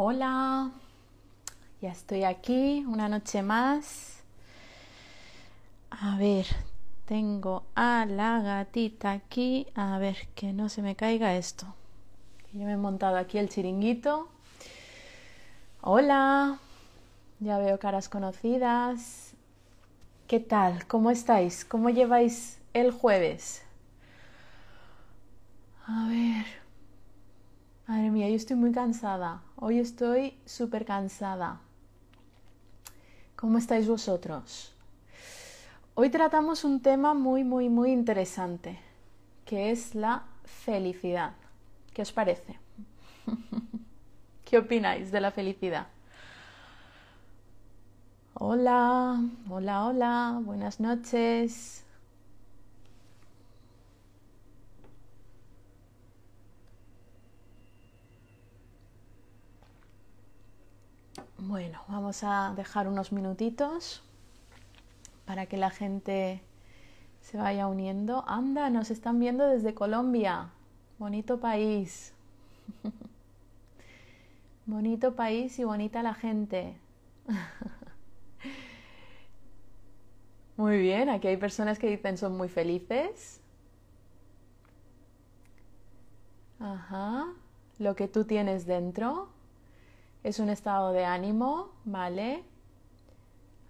Hola, ya estoy aquí una noche más. A ver, tengo a la gatita aquí. A ver, que no se me caiga esto. Yo me he montado aquí el chiringuito. Hola, ya veo caras conocidas. ¿Qué tal? ¿Cómo estáis? ¿Cómo lleváis el jueves? A ver. Madre mía, yo estoy muy cansada. Hoy estoy súper cansada. ¿Cómo estáis vosotros? Hoy tratamos un tema muy, muy, muy interesante, que es la felicidad. ¿Qué os parece? ¿Qué opináis de la felicidad? Hola, hola, hola, buenas noches. Bueno, vamos a dejar unos minutitos para que la gente se vaya uniendo. Anda, nos están viendo desde Colombia. Bonito país. Bonito país y bonita la gente. Muy bien, aquí hay personas que dicen son muy felices. Ajá, lo que tú tienes dentro es un estado de ánimo, ¿vale?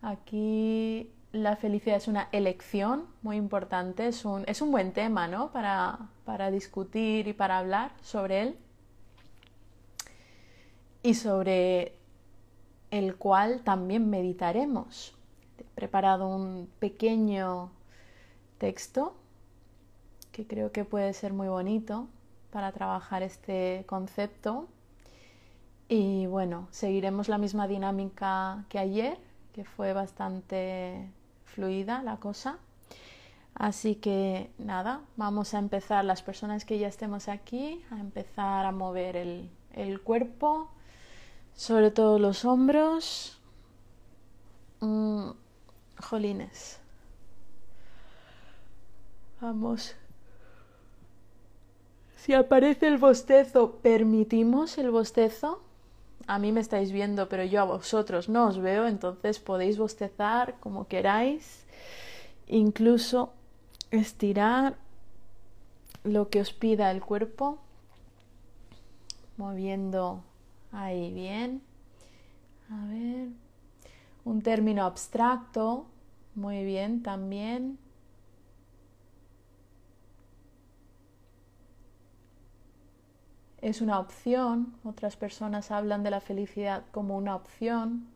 Aquí la felicidad es una elección muy importante, es un, es un buen tema, ¿no? Para, para discutir y para hablar sobre él y sobre el cual también meditaremos. He preparado un pequeño texto que creo que puede ser muy bonito para trabajar este concepto y bueno, seguiremos la misma dinámica que ayer, que fue bastante fluida la cosa. Así que nada, vamos a empezar las personas que ya estemos aquí, a empezar a mover el, el cuerpo, sobre todo los hombros. Mm, jolines. Vamos. Si aparece el bostezo, ¿permitimos el bostezo? A mí me estáis viendo, pero yo a vosotros no os veo, entonces podéis bostezar como queráis, incluso estirar lo que os pida el cuerpo, moviendo ahí bien. A ver, un término abstracto, muy bien también. Es una opción, otras personas hablan de la felicidad como una opción,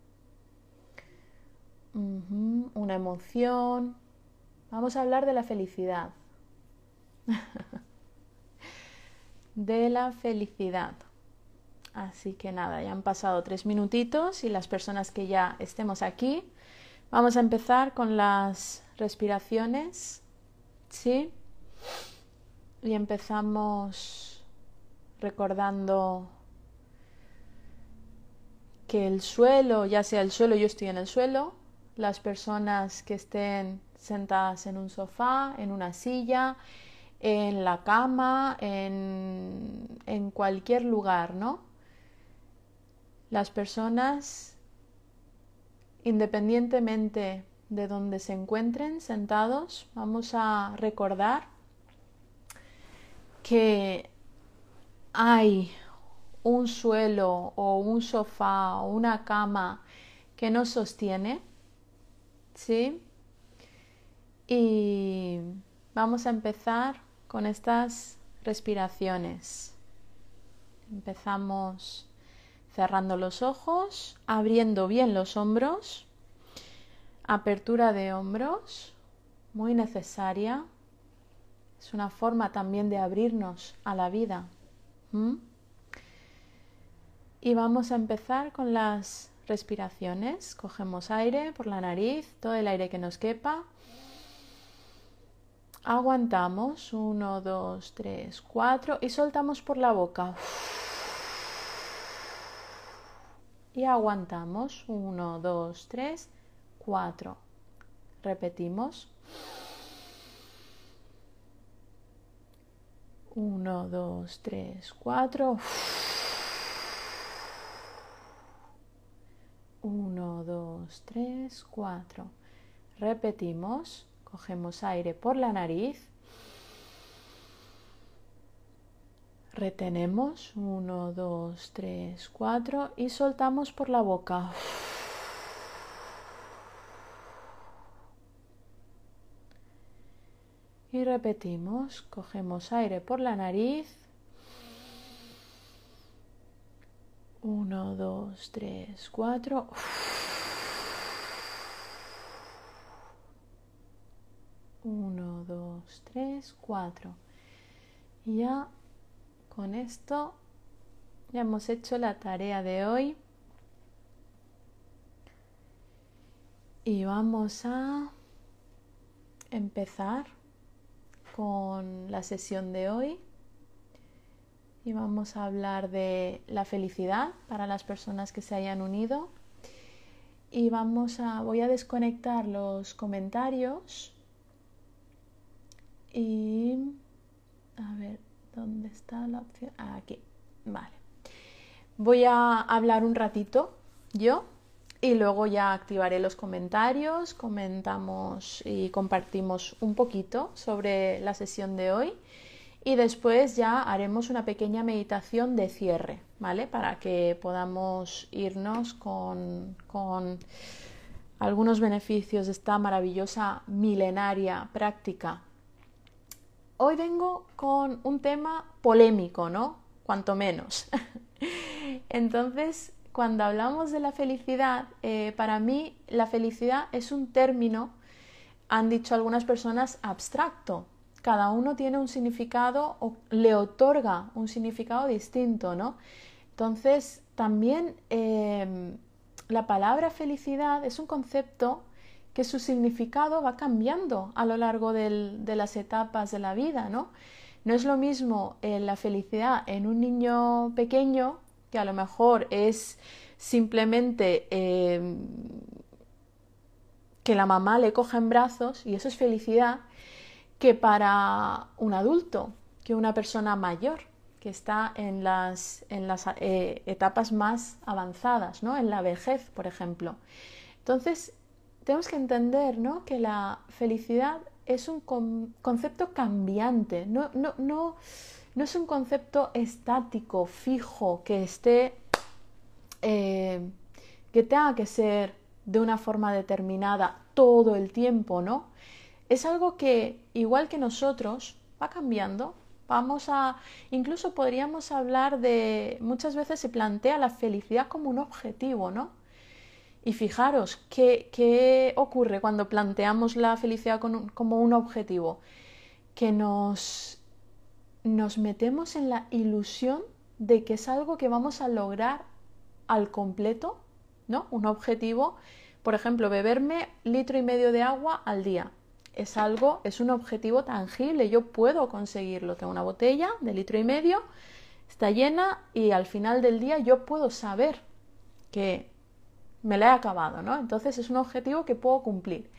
una emoción. Vamos a hablar de la felicidad. de la felicidad. Así que nada, ya han pasado tres minutitos y las personas que ya estemos aquí, vamos a empezar con las respiraciones. ¿Sí? Y empezamos recordando que el suelo, ya sea el suelo, yo estoy en el suelo, las personas que estén sentadas en un sofá, en una silla, en la cama, en, en cualquier lugar, ¿no? Las personas, independientemente de donde se encuentren sentados, vamos a recordar que hay un suelo o un sofá o una cama que nos sostiene, ¿sí? Y vamos a empezar con estas respiraciones. Empezamos cerrando los ojos, abriendo bien los hombros, apertura de hombros, muy necesaria. Es una forma también de abrirnos a la vida. ¿Mm? Y vamos a empezar con las respiraciones. Cogemos aire por la nariz, todo el aire que nos quepa. Aguantamos. Uno, dos, tres, cuatro. Y soltamos por la boca. Y aguantamos. Uno, dos, tres, cuatro. Repetimos. 1, 2, 3, 4. 1, 2, 3, 4. Repetimos, cogemos aire por la nariz. Retenemos 1, 2, 3, 4 y soltamos por la boca. Repetimos, cogemos aire por la nariz. 1, 2, 3, 4. Uno, dos, tres, cuatro. Y ya con esto ya hemos hecho la tarea de hoy. Y vamos a empezar con la sesión de hoy. Y vamos a hablar de la felicidad para las personas que se hayan unido. Y vamos a voy a desconectar los comentarios. Y a ver dónde está la opción aquí. Vale. Voy a hablar un ratito yo y luego ya activaré los comentarios, comentamos y compartimos un poquito sobre la sesión de hoy y después ya haremos una pequeña meditación de cierre, ¿vale? Para que podamos irnos con, con algunos beneficios de esta maravillosa milenaria práctica. Hoy vengo con un tema polémico, ¿no? Cuanto menos. Entonces, cuando hablamos de la felicidad, eh, para mí la felicidad es un término, han dicho algunas personas, abstracto. Cada uno tiene un significado o le otorga un significado distinto, ¿no? Entonces, también em, la palabra felicidad es un concepto que su significado va cambiando a lo largo de las etapas de la vida, ¿no? No es lo mismo eh, la felicidad en un niño pequeño que a lo mejor es simplemente em, que la mamá le coja en brazos y eso es felicidad, que para un adulto, que una persona mayor que está en las, en las eh, etapas más avanzadas, ¿no? en la vejez, por ejemplo. Entonces, tenemos que entender ¿no? que la felicidad es un concepto cambiante, no, no, no no es un concepto estático, fijo, que esté, eh, que tenga que ser de una forma determinada todo el tiempo, ¿no? Es algo que, igual que nosotros, va cambiando. Vamos a, incluso podríamos hablar de, muchas veces se plantea la felicidad como un objetivo, ¿no? Y fijaros, ¿qué, qué ocurre cuando planteamos la felicidad como un objetivo? Que nos nos metemos en la ilusión de que es algo que vamos a lograr al completo, ¿no? Un objetivo, por ejemplo, beberme litro y medio de agua al día. Es algo, es un objetivo tangible, yo puedo conseguirlo. Tengo una botella de litro y medio, está llena y al final del día yo puedo saber que me la he acabado, ¿no? Entonces es un objetivo que puedo cumplir.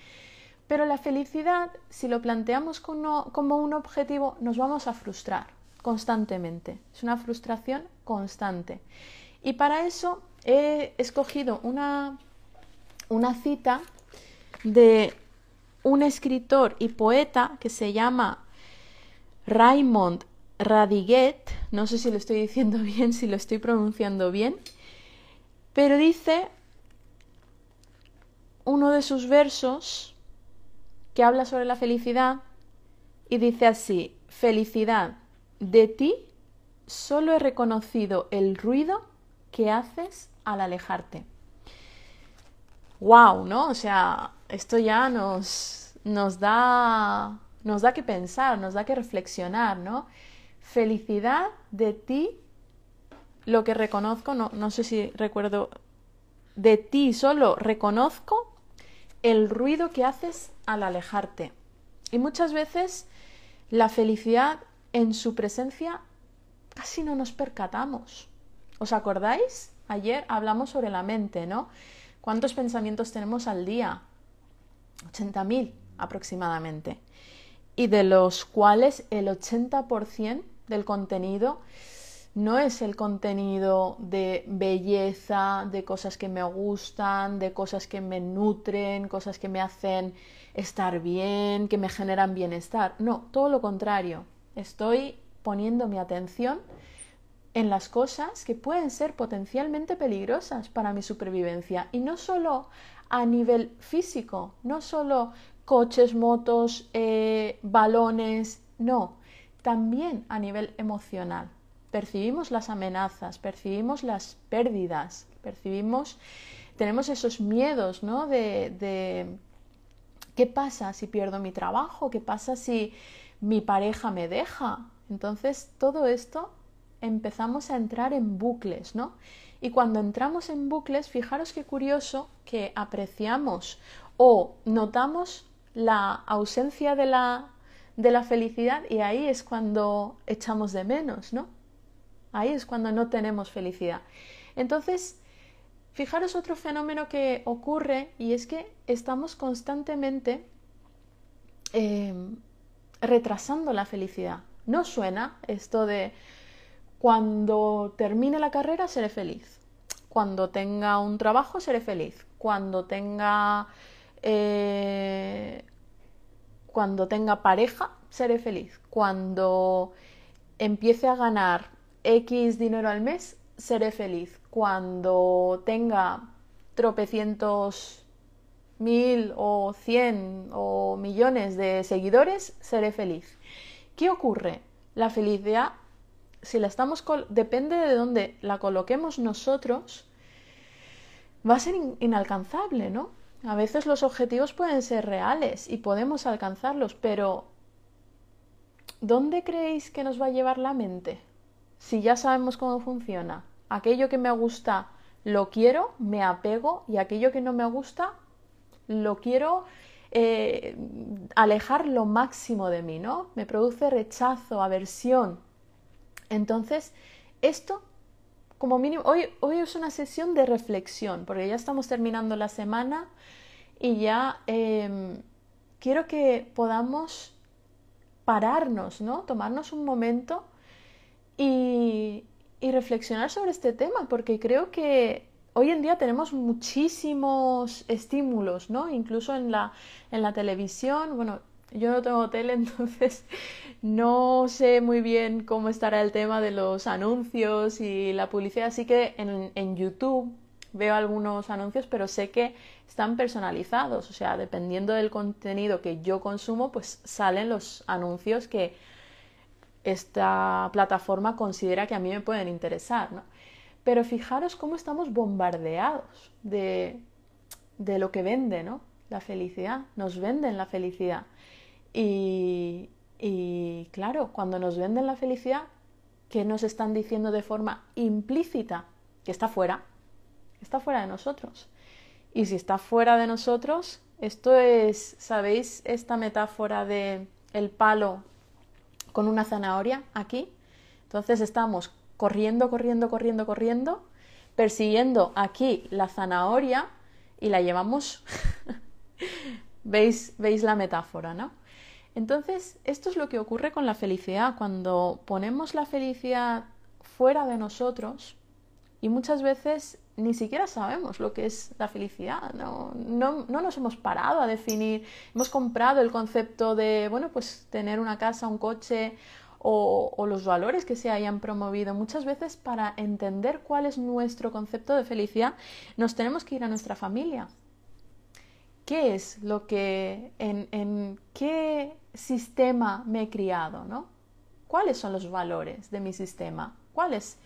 Pero la felicidad, si lo planteamos como, un objetivo, nos vamos a frustrar constantemente. Es una frustración constante. Y para eso he escogido una, cita de un escritor y poeta que se llama Raymond Radiguet, no sé si lo estoy diciendo bien, si lo estoy pronunciando bien, pero dice uno de sus versos que habla sobre la felicidad y dice así, felicidad, de ti solo he reconocido el ruido que haces al alejarte. ¡Wow! ¿No? O sea, esto ya nos, nos, da, nos da que pensar, nos da que reflexionar, ¿no? Felicidad de ti, lo que reconozco, no, no sé si recuerdo, de ti solo reconozco el ruido que haces al alejarte. Y muchas veces la felicidad en su presencia casi no nos percatamos. ¿Os acordáis? Ayer hablamos sobre la mente, ¿no? ¿Cuántos pensamientos tenemos al día? 80.000 aproximadamente. Y de los cuales el 80% del contenido no es el contenido de belleza, de cosas que me gustan, de cosas que me nutren, cosas que me hacen estar bien, que me generan bienestar. No, todo lo contrario. Estoy poniendo mi atención en las cosas que pueden ser potencialmente peligrosas para mi supervivencia. Y no solo a nivel físico, no solo coches, motos, eh, balones, no, también a nivel emocional percibimos las amenazas, percibimos las pérdidas, percibimos, tenemos esos miedos, ¿no? De, de qué pasa si pierdo mi trabajo, qué pasa si mi pareja me deja. Entonces, todo esto empezamos a entrar en bucles, ¿no? Y cuando entramos en bucles, fijaros qué curioso que apreciamos o notamos la ausencia de la, de la felicidad y ahí es cuando echamos de menos, ¿no? Ahí es cuando no tenemos felicidad. Entonces, fijaros otro fenómeno que ocurre y es que estamos constantemente em, retrasando la felicidad. No suena esto de cuando termine la carrera seré feliz, cuando tenga un trabajo seré feliz, cuando tenga eh, cuando tenga pareja seré feliz, cuando empiece a ganar X dinero al mes, seré feliz. Cuando tenga tropecientos mil o cien o millones de seguidores, seré feliz. ¿Qué ocurre? La felicidad, si la estamos depende de dónde la coloquemos nosotros, va a ser inalcanzable, ¿no? A veces los objetivos pueden ser reales y podemos alcanzarlos, pero ¿dónde creéis que nos va a llevar la mente? Si ya sabemos cómo funciona, aquello que me gusta lo quiero, me apego y aquello que no me gusta lo quiero eh, alejar lo máximo de mí, ¿no? Me produce rechazo, aversión. Entonces, esto, como mínimo, hoy, hoy es una sesión de reflexión, porque ya estamos terminando la semana y ya em, quiero que podamos pararnos, ¿no? Tomarnos un momento y, reflexionar sobre este tema, porque creo que hoy en día tenemos muchísimos estímulos, ¿no? Incluso en la, en la televisión, bueno, yo no tengo tele, entonces no sé muy bien cómo estará el tema de los anuncios y la publicidad, así que en, en YouTube veo algunos anuncios, pero sé que están personalizados, o sea, dependiendo del contenido que yo consumo, pues salen los anuncios que esta plataforma considera que a mí me pueden interesar, ¿no? Pero fijaros cómo estamos bombardeados de, de lo que vende, ¿no? La felicidad, nos venden la felicidad. Y, y claro, cuando nos venden la felicidad, ¿qué nos están diciendo de forma implícita? Que está fuera, está fuera de nosotros. Y si está fuera de nosotros, esto es, ¿sabéis esta metáfora de el palo con una zanahoria aquí. Entonces estamos corriendo, corriendo, corriendo, corriendo, persiguiendo aquí la zanahoria y la llevamos. ¿Veis, ¿Veis la metáfora, no? Entonces, esto es lo que ocurre con la felicidad. Cuando ponemos la felicidad fuera de nosotros, y muchas veces ni siquiera sabemos lo que es la felicidad, no, no, no, nos hemos parado a definir, hemos comprado el concepto de, bueno, pues tener una casa, un coche o, los valores que se hayan promovido. Muchas veces para entender cuál es nuestro concepto de felicidad nos tenemos que ir a nuestra familia. ¿Qué es lo que, en, en qué sistema me he criado, no? ¿Cuáles son los valores de mi sistema? ¿Cuál es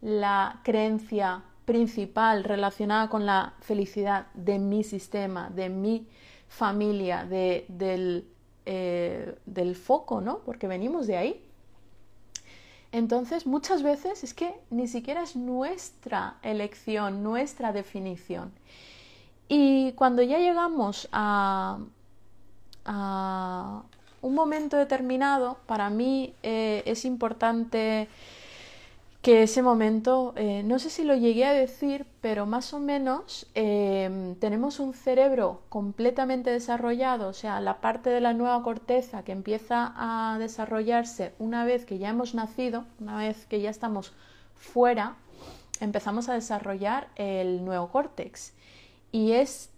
la creencia principal relacionada con la felicidad de mi sistema, de mi familia, de, del, eh, del foco, ¿no? Porque venimos de ahí. Entonces, muchas veces es que ni siquiera es nuestra elección, nuestra definición. Y cuando ya llegamos a, a un momento determinado, para mí eh, es importante que ese momento, eh, no sé si lo llegué a decir, pero más o menos em, tenemos un cerebro completamente desarrollado, o sea, la parte de la nueva corteza que empieza a desarrollarse una vez que ya hemos nacido, una vez que ya estamos fuera, empezamos a desarrollar el nuevo córtex. Y es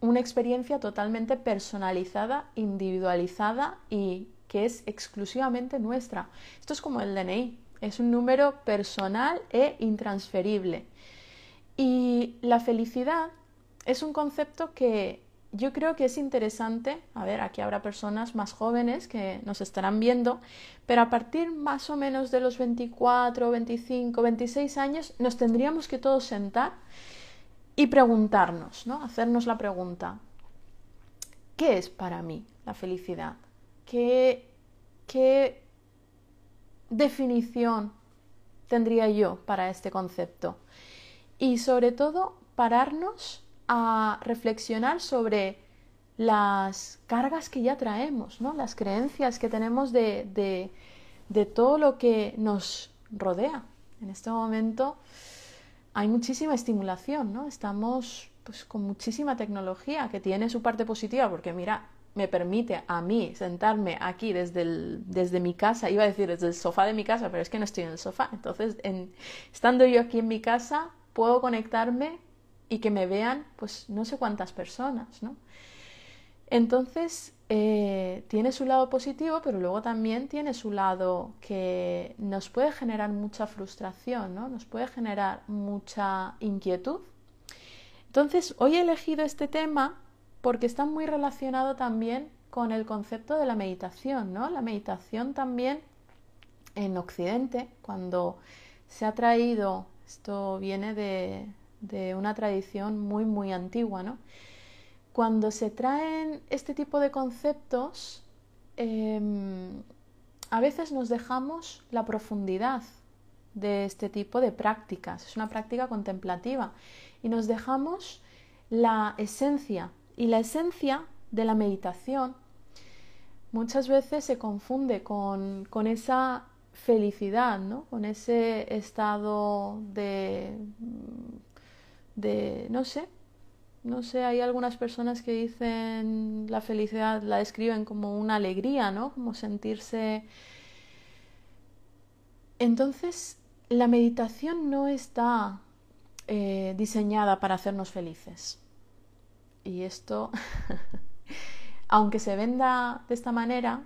una experiencia totalmente personalizada, individualizada y que es exclusivamente nuestra. Esto es como el DNI, es un número personal e intransferible. Y la felicidad es un concepto que yo creo que es interesante. A ver, aquí habrá personas más jóvenes que nos estarán viendo, pero a partir más o menos de los 24, 25, 26 años nos tendríamos que todos sentar y preguntarnos, ¿no? Hacernos la pregunta, ¿qué es para mí la felicidad? ¿Qué, qué definición tendría yo para este concepto? Y sobre todo, pararnos a reflexionar sobre las cargas que ya traemos, ¿no? las creencias que tenemos de, de, todo lo que nos rodea. En este momento hay muchísima estimulación, ¿no? Estamos pues, con muchísima tecnología que tiene su parte positiva, porque mira, me permite a mí sentarme aquí desde, desde mi casa, iba a decir desde el sofá de mi casa, pero es que no estoy en el sofá. Entonces, en, estando yo aquí en mi casa, puedo conectarme y que me vean, pues no sé cuántas personas, ¿no? Entonces, eh, tiene su lado positivo, pero luego también tiene su lado que nos puede generar mucha frustración, ¿no? Nos puede generar mucha inquietud. Entonces, hoy he elegido este tema porque está muy relacionado también con el concepto de la meditación, ¿no? La meditación también en Occidente, cuando se ha traído, esto viene de, una tradición muy, muy antigua, ¿no? Cuando se traen este tipo de conceptos, em, a veces nos dejamos la profundidad de este tipo de prácticas. Es una práctica contemplativa y nos dejamos la esencia y la esencia de la meditación muchas veces se confunde con, esa felicidad, ¿no? con ese estado de, de, no sé, no sé, hay algunas personas que dicen la felicidad, la describen como una alegría, ¿no? Como sentirse... Entonces, la meditación no está eh, diseñada para hacernos felices. Y esto, aunque se venda de esta manera,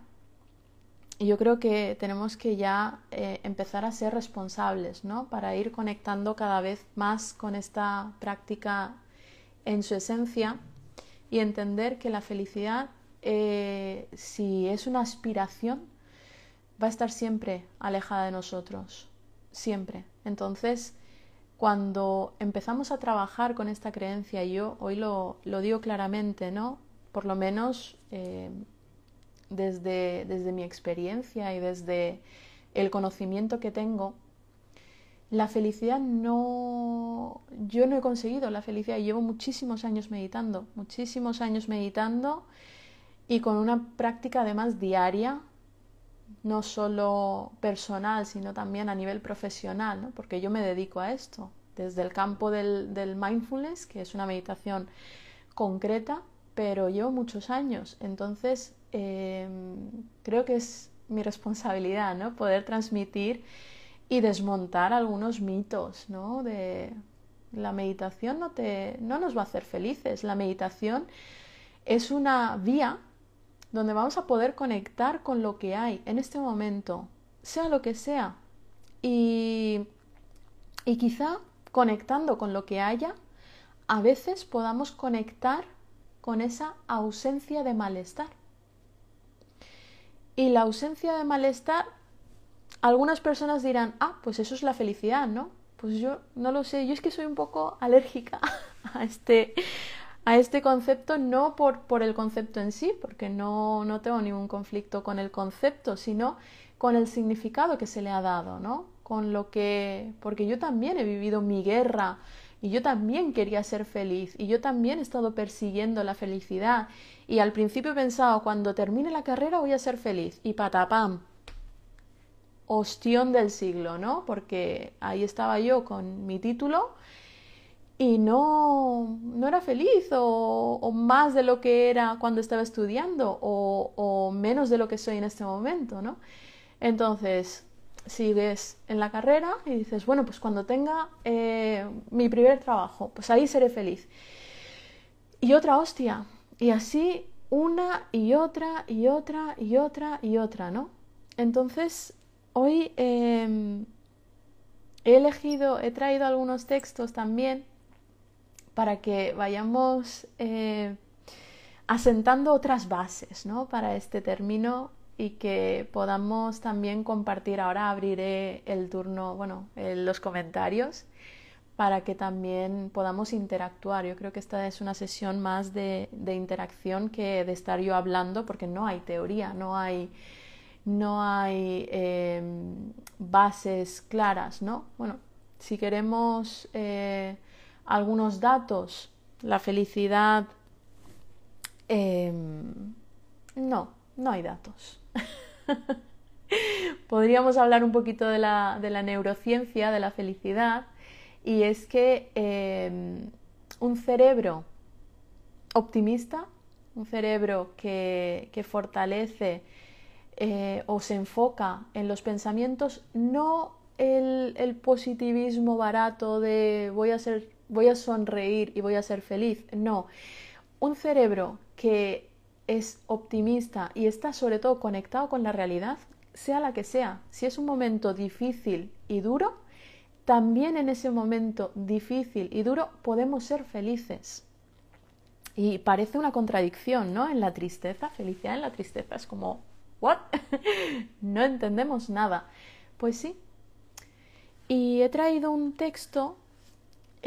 yo creo que tenemos que ya eh, empezar a ser responsables, ¿no? Para ir conectando cada vez más con esta práctica en su esencia y entender que la felicidad, eh, si es una aspiración, va a estar siempre alejada de nosotros, siempre. Entonces, cuando empezamos a trabajar con esta creencia, yo hoy lo, digo claramente, ¿no? Por lo menos eh, desde, desde mi experiencia y desde el conocimiento que tengo, la felicidad no, yo no he conseguido la felicidad. Llevo muchísimos años meditando, muchísimos años meditando y con una práctica además diaria, no solo personal, sino también a nivel profesional, ¿no? porque yo me dedico a esto, desde el campo del, mindfulness, que es una meditación concreta, pero llevo muchos años. Entonces, em, creo que es mi responsabilidad, ¿no? Poder transmitir y desmontar algunos mitos, ¿no? De la meditación no, te, no nos va a hacer felices. La meditación es una vía donde vamos a poder conectar con lo que hay en este momento, sea lo que sea. Y, y quizá conectando con lo que haya, a veces podamos conectar con esa ausencia de malestar. Y la ausencia de malestar algunas personas dirán, ah, pues eso es la felicidad, ¿no? Pues yo no lo sé, yo es que soy un poco alérgica a este, a este concepto, no por, por el concepto en sí, porque no, no tengo ningún conflicto con el concepto, sino con el significado que se le ha dado, ¿no? Con lo que, porque yo también he vivido mi guerra y yo también quería ser feliz y yo también he estado persiguiendo la felicidad y al principio he pensado, cuando termine la carrera voy a ser feliz y patapam, ostión del siglo, ¿no? Porque ahí estaba yo con mi título y no, no era feliz o, más de lo que era cuando estaba estudiando o, menos de lo que soy en este momento, ¿no? Entonces, sigues en la carrera y dices, bueno, pues cuando tenga eh, mi primer trabajo, pues ahí seré feliz. Y otra hostia. Y así una y otra y otra y otra y otra, ¿no? Entonces, hoy em, he elegido, he traído algunos textos también para que vayamos eh, asentando otras bases ¿no? para este término y que podamos también compartir. Ahora abriré el turno, bueno, los comentarios para que también podamos interactuar. Yo creo que esta es una sesión más de, interacción que de estar yo hablando, porque no hay teoría, no hay, no hay em, bases claras, ¿no? Bueno, si queremos eh, algunos datos. La felicidad... Em, no, no hay datos. Podríamos hablar un poquito de la, neurociencia, de la felicidad, y es que em, un cerebro optimista, un cerebro que, fortalece eh, o se enfoca en los pensamientos, no el, el, positivismo barato de voy a ser voy a sonreír y voy a ser feliz. No, un cerebro que es optimista y está sobre todo conectado con la realidad, sea la que sea, si es un momento difícil y duro, también en ese momento difícil y duro podemos ser felices. Y parece una contradicción, ¿no? En la tristeza, felicidad en la tristeza. Es como, ¿what? no entendemos nada. Pues sí. Y he traído un texto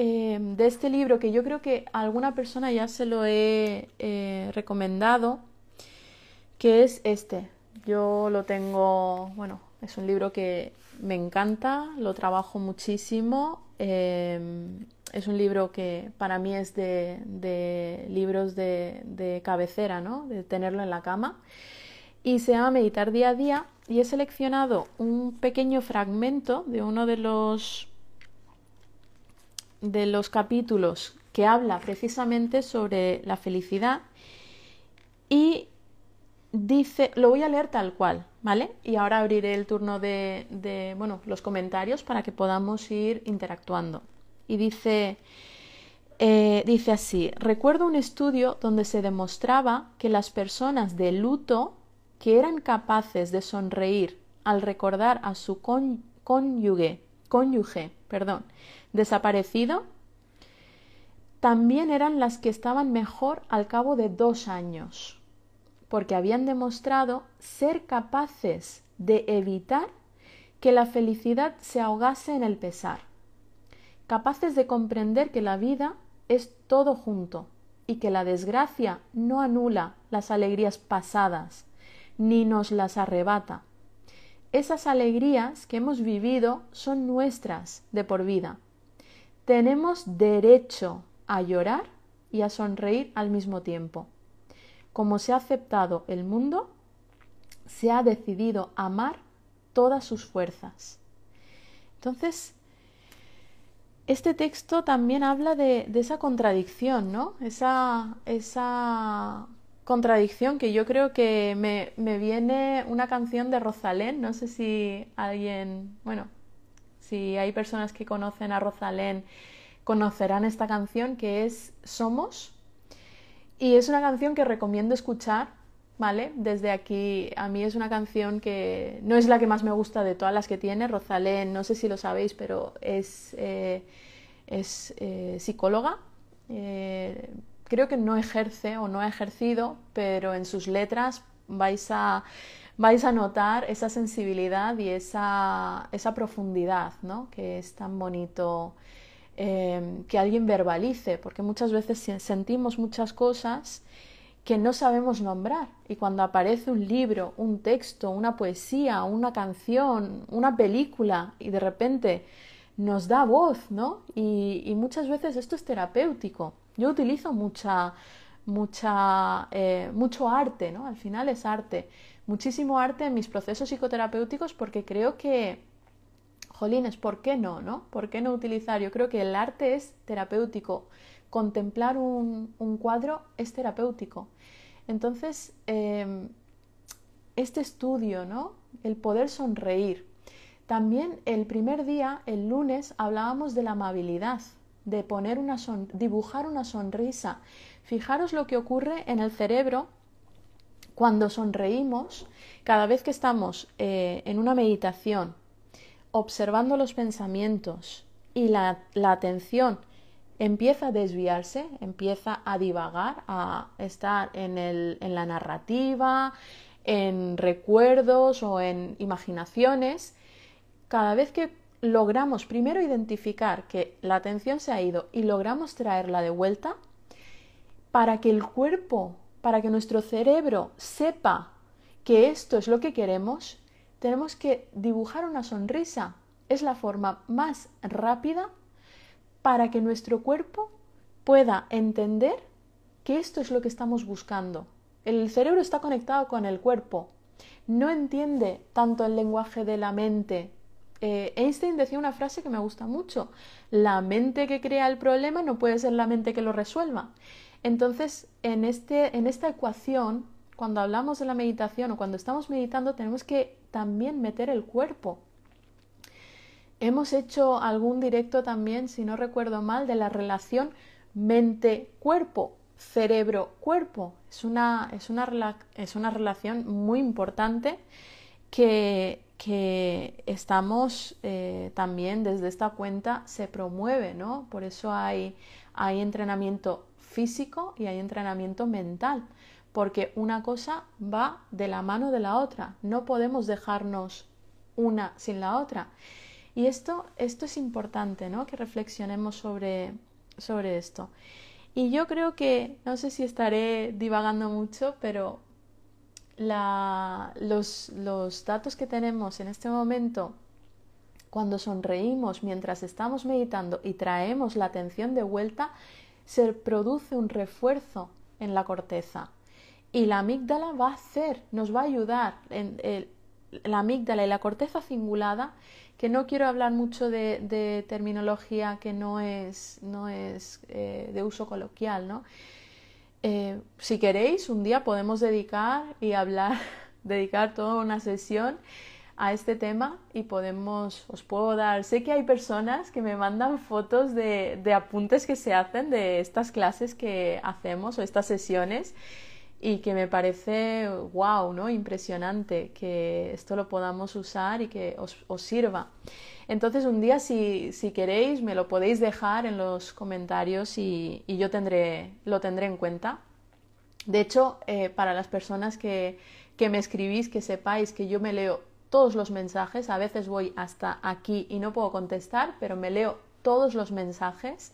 Em, de este libro que yo creo que a alguna persona ya se lo he eh, recomendado, que es este. Yo lo tengo, bueno, es un libro que me encanta, lo trabajo muchísimo. Em, es un libro que para mí es de, libros de, de, cabecera, ¿no? De tenerlo en la cama. Y se llama Meditar día a día y he seleccionado un pequeño fragmento de uno de los de los capítulos que habla precisamente sobre la felicidad y dice, lo voy a leer tal cual, ¿vale? Y ahora abriré el turno de, de bueno, los comentarios para que podamos ir interactuando. Y dice, eh, dice así, recuerdo un estudio donde se demostraba que las personas de luto que eran capaces de sonreír al recordar a su cónyuge, cónyuge perdón, desaparecido, también eran las que estaban mejor al cabo de dos años, porque habían demostrado ser capaces de evitar que la felicidad se ahogase en el pesar, capaces de comprender que la vida es todo junto y que la desgracia no anula las alegrías pasadas, ni nos las arrebata. Esas alegrías que hemos vivido son nuestras de por vida tenemos derecho a llorar y a sonreír al mismo tiempo. Como se ha aceptado el mundo, se ha decidido amar todas sus fuerzas. Entonces, este texto también habla de, esa contradicción, ¿no? Esa, esa, contradicción que yo creo que me, me, viene una canción de Rosalén, no sé si alguien, bueno, si hay personas que conocen a Rosalén, conocerán esta canción que es Somos. Y es una canción que recomiendo escuchar, ¿vale? Desde aquí, a mí es una canción que no es la que más me gusta de todas las que tiene. Rosalén, no sé si lo sabéis, pero es, eh, es eh, psicóloga. Eh, creo que no ejerce o no ha ejercido, pero en sus letras vais a vais a notar esa sensibilidad y esa, esa profundidad, ¿no? Que es tan bonito em, que alguien verbalice, porque muchas veces sentimos muchas cosas que no sabemos nombrar. Y cuando aparece un libro, un texto, una poesía, una canción, una película, y de repente nos da voz, ¿no? Y, y muchas veces esto es terapéutico. Yo utilizo mucha, mucha, eh, mucho arte, ¿no? Al final es arte muchísimo arte en mis procesos psicoterapéuticos porque creo que, jolines, ¿por qué no? ¿no? ¿Por qué no utilizar? Yo creo que el arte es terapéutico. Contemplar un, cuadro es terapéutico. Entonces, em, este estudio, ¿no? El poder sonreír. También el primer día, el lunes, hablábamos de la amabilidad, de poner una dibujar una sonrisa. Fijaros lo que ocurre en el cerebro cuando sonreímos, cada vez que estamos eh, en una meditación, observando los pensamientos y la, atención empieza a desviarse, empieza a divagar, a estar en, en la narrativa, en recuerdos o en imaginaciones, cada vez que logramos primero identificar que la atención se ha ido y logramos traerla de vuelta, para que el cuerpo para que nuestro cerebro sepa que esto es lo que queremos, tenemos que dibujar una sonrisa. Es la forma más rápida para que nuestro cuerpo pueda entender que esto es lo que estamos buscando. El cerebro está conectado con el cuerpo. No entiende tanto el lenguaje de la mente. Eh, Einstein decía una frase que me gusta mucho. La mente que crea el problema no puede ser la mente que lo resuelva. Entonces, en, este, en esta ecuación, cuando hablamos de la meditación o cuando estamos meditando, tenemos que también meter el cuerpo. Hemos hecho algún directo también, si no recuerdo mal, de la relación mente-cuerpo, cerebro-cuerpo. Es una, es, una, es una, relación muy importante que, que estamos eh, también desde esta cuenta se promueve, ¿no? Por eso hay, hay entrenamiento físico y hay entrenamiento mental, porque una cosa va de la mano de la otra, no podemos dejarnos una sin la otra. Y esto, esto es importante, ¿no? Que reflexionemos sobre, sobre esto. Y yo creo que, no sé si estaré divagando mucho, pero los, los datos que tenemos en este momento cuando sonreímos mientras estamos meditando y traemos la atención de vuelta, se produce un refuerzo en la corteza y la amígdala va a hacer, nos va a ayudar en la amígdala y la corteza cingulada, que no quiero hablar mucho de, terminología que no es, no es eh, de uso coloquial, ¿no? Eh, si queréis, un día podemos dedicar y hablar, dedicar toda una sesión a este tema y podemos, os puedo dar, sé que hay personas que me mandan fotos de, de apuntes que se hacen de estas clases que hacemos o estas sesiones y que me parece wow, ¿no? Impresionante que esto lo podamos usar y que os, os sirva. Entonces un día si, si, queréis me lo podéis dejar en los comentarios y, y yo tendré, lo tendré en cuenta. De hecho, eh, para las personas que, que me escribís, que sepáis que yo me leo todos los mensajes. A veces voy hasta aquí y no puedo contestar, pero me leo todos los mensajes,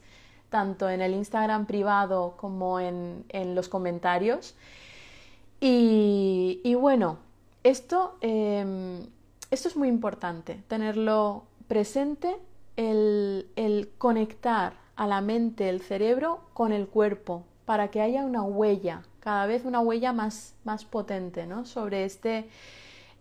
tanto en el Instagram privado como en, los comentarios. Y, bueno, esto, em, esto es muy importante, tenerlo presente, el, el conectar a la mente, el cerebro con el cuerpo, para que haya una huella, cada vez una huella más, más potente ¿no? sobre este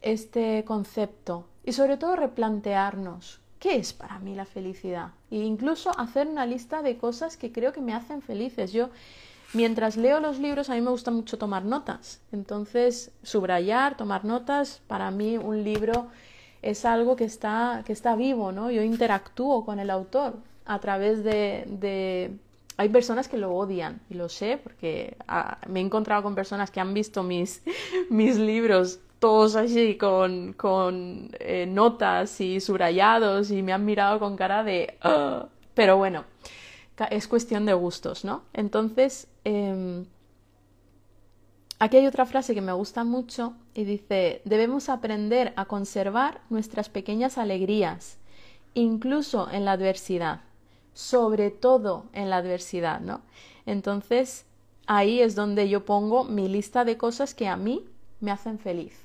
este concepto y sobre todo replantearnos qué es para mí la felicidad e incluso hacer una lista de cosas que creo que me hacen felices. Yo mientras leo los libros a mí me gusta mucho tomar notas, entonces subrayar, tomar notas, para mí un libro es algo que está, que está vivo, ¿no? Yo interactúo con el autor a través de, hay personas que lo odian y lo sé porque ah, me he encontrado con personas que han visto mis, mis libros todos así con, con eh, notas y subrayados y me han mirado con cara de... Pero bueno, es cuestión de gustos, ¿no? Entonces, em, aquí hay otra frase que me gusta mucho y dice, debemos aprender a conservar nuestras pequeñas alegrías, incluso en la adversidad, sobre todo en la adversidad, ¿no? Entonces, ahí es donde yo pongo mi lista de cosas que a mí me hacen feliz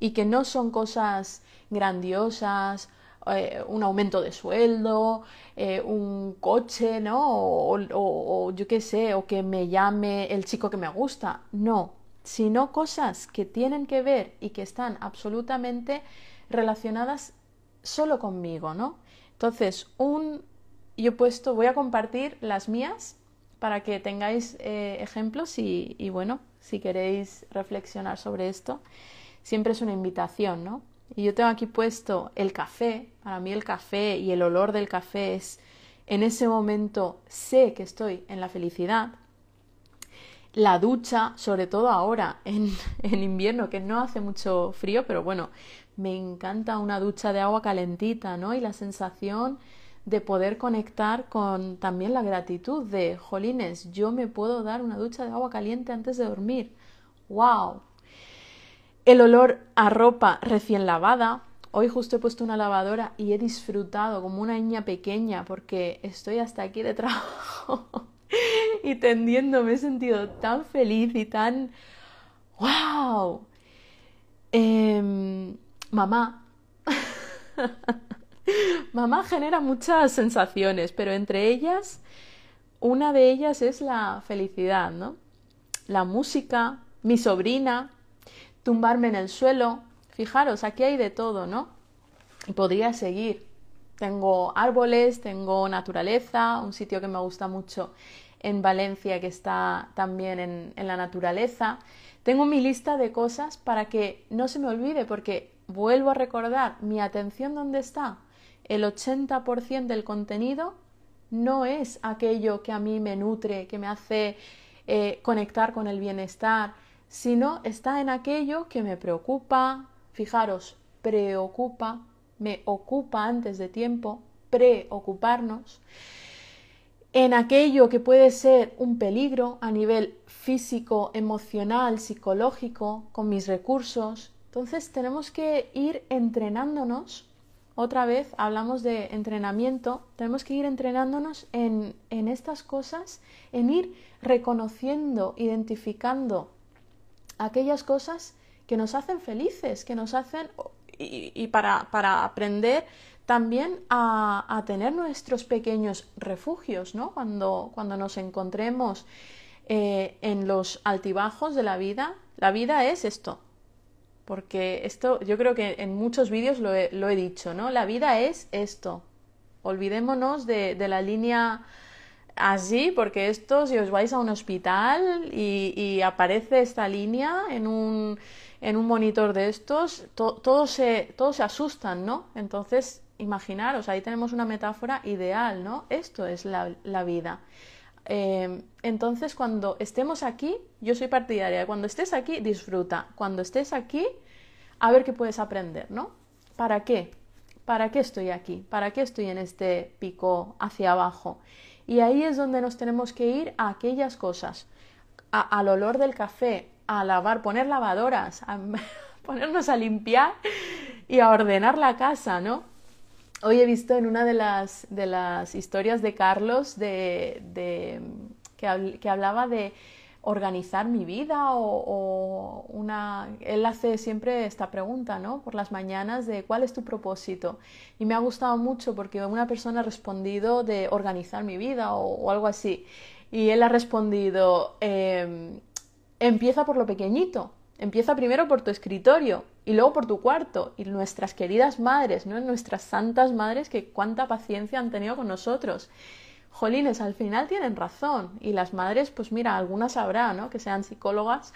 y que no son cosas grandiosas, eh, un aumento de sueldo, eh, un coche, ¿no? O, yo qué sé, o que me llame el chico que me gusta. No, sino cosas que tienen que ver y que están absolutamente relacionadas solo conmigo, ¿no? Entonces, un, yo he puesto, voy a compartir las mías para que tengáis eh, ejemplos y, y, bueno, si queréis reflexionar sobre esto, siempre es una invitación, ¿no? Y yo tengo aquí puesto el café, para mí el café y el olor del café es, en ese momento sé que estoy en la felicidad, la ducha, sobre todo ahora en, en, invierno, que no hace mucho frío, pero bueno, me encanta una ducha de agua calentita, ¿no? Y la sensación de poder conectar con también la gratitud de, jolines, yo me puedo dar una ducha de agua caliente antes de dormir. ¡Wow! El olor a ropa recién lavada. Hoy justo he puesto una lavadora y he disfrutado como una niña pequeña porque estoy hasta aquí de trabajo y tendiendo me he sentido tan feliz y tan wow. Em, mamá. mamá genera muchas sensaciones, pero entre ellas, una de ellas es la felicidad, ¿no? La música, mi sobrina, tumbarme en el suelo. Fijaros, aquí hay de todo, ¿no? Y podría seguir. Tengo árboles, tengo naturaleza, un sitio que me gusta mucho en Valencia que está también en, en la naturaleza. Tengo mi lista de cosas para que no se me olvide porque vuelvo a recordar mi atención dónde está. El 80% del contenido no es aquello que a mí me nutre, que me hace eh, conectar con el bienestar, sino está en aquello que me preocupa, fijaros, preocupa, me ocupa antes de tiempo, preocuparnos, en aquello que puede ser un peligro a nivel físico, emocional, psicológico, con mis recursos. Entonces tenemos que ir entrenándonos. Otra vez hablamos de entrenamiento, tenemos que ir entrenándonos en, en estas cosas, en ir reconociendo, identificando aquellas cosas que nos hacen felices, que nos hacen, y, para, para, aprender también a, tener nuestros pequeños refugios, ¿no? Cuando, cuando nos encontremos eh, en los altibajos de la vida, la vida es esto, porque esto yo creo que en muchos vídeos lo he, lo he dicho, ¿no? La vida es esto. Olvidémonos de, de la línea así, porque esto, si os vais a un hospital y, aparece esta línea en un, en un monitor de estos, todos, se, se asustan, ¿no? Entonces, imaginaros, ahí tenemos una metáfora ideal, ¿no? Esto es la, la vida. Eh, entonces, cuando estemos aquí, yo soy partidaria, cuando estés aquí, disfruta. Cuando estés aquí, a ver qué puedes aprender, ¿no? ¿Para qué? ¿Para qué estoy aquí? ¿Para qué estoy en este pico hacia abajo? Y ahí es donde nos tenemos que ir a aquellas cosas, al olor del café, a lavar, poner lavadoras, a ponernos a limpiar y a ordenar la casa, ¿no? Hoy he visto en una de las, de las historias de Carlos de, de que, que hablaba de organizar mi vida o, una... Él hace siempre esta pregunta, ¿no? Por las mañanas de cuál es tu propósito. Y me ha gustado mucho porque una persona ha respondido de organizar mi vida o, algo así. Y él ha respondido, em, empieza por lo pequeñito. Empieza primero por tu escritorio y luego por tu cuarto. Y nuestras queridas madres, ¿no? Nuestras santas madres que cuánta paciencia han tenido con nosotros jolines, al final tienen razón. Y las madres, pues mira, algunas habrá, ¿no? Que sean psicólogas,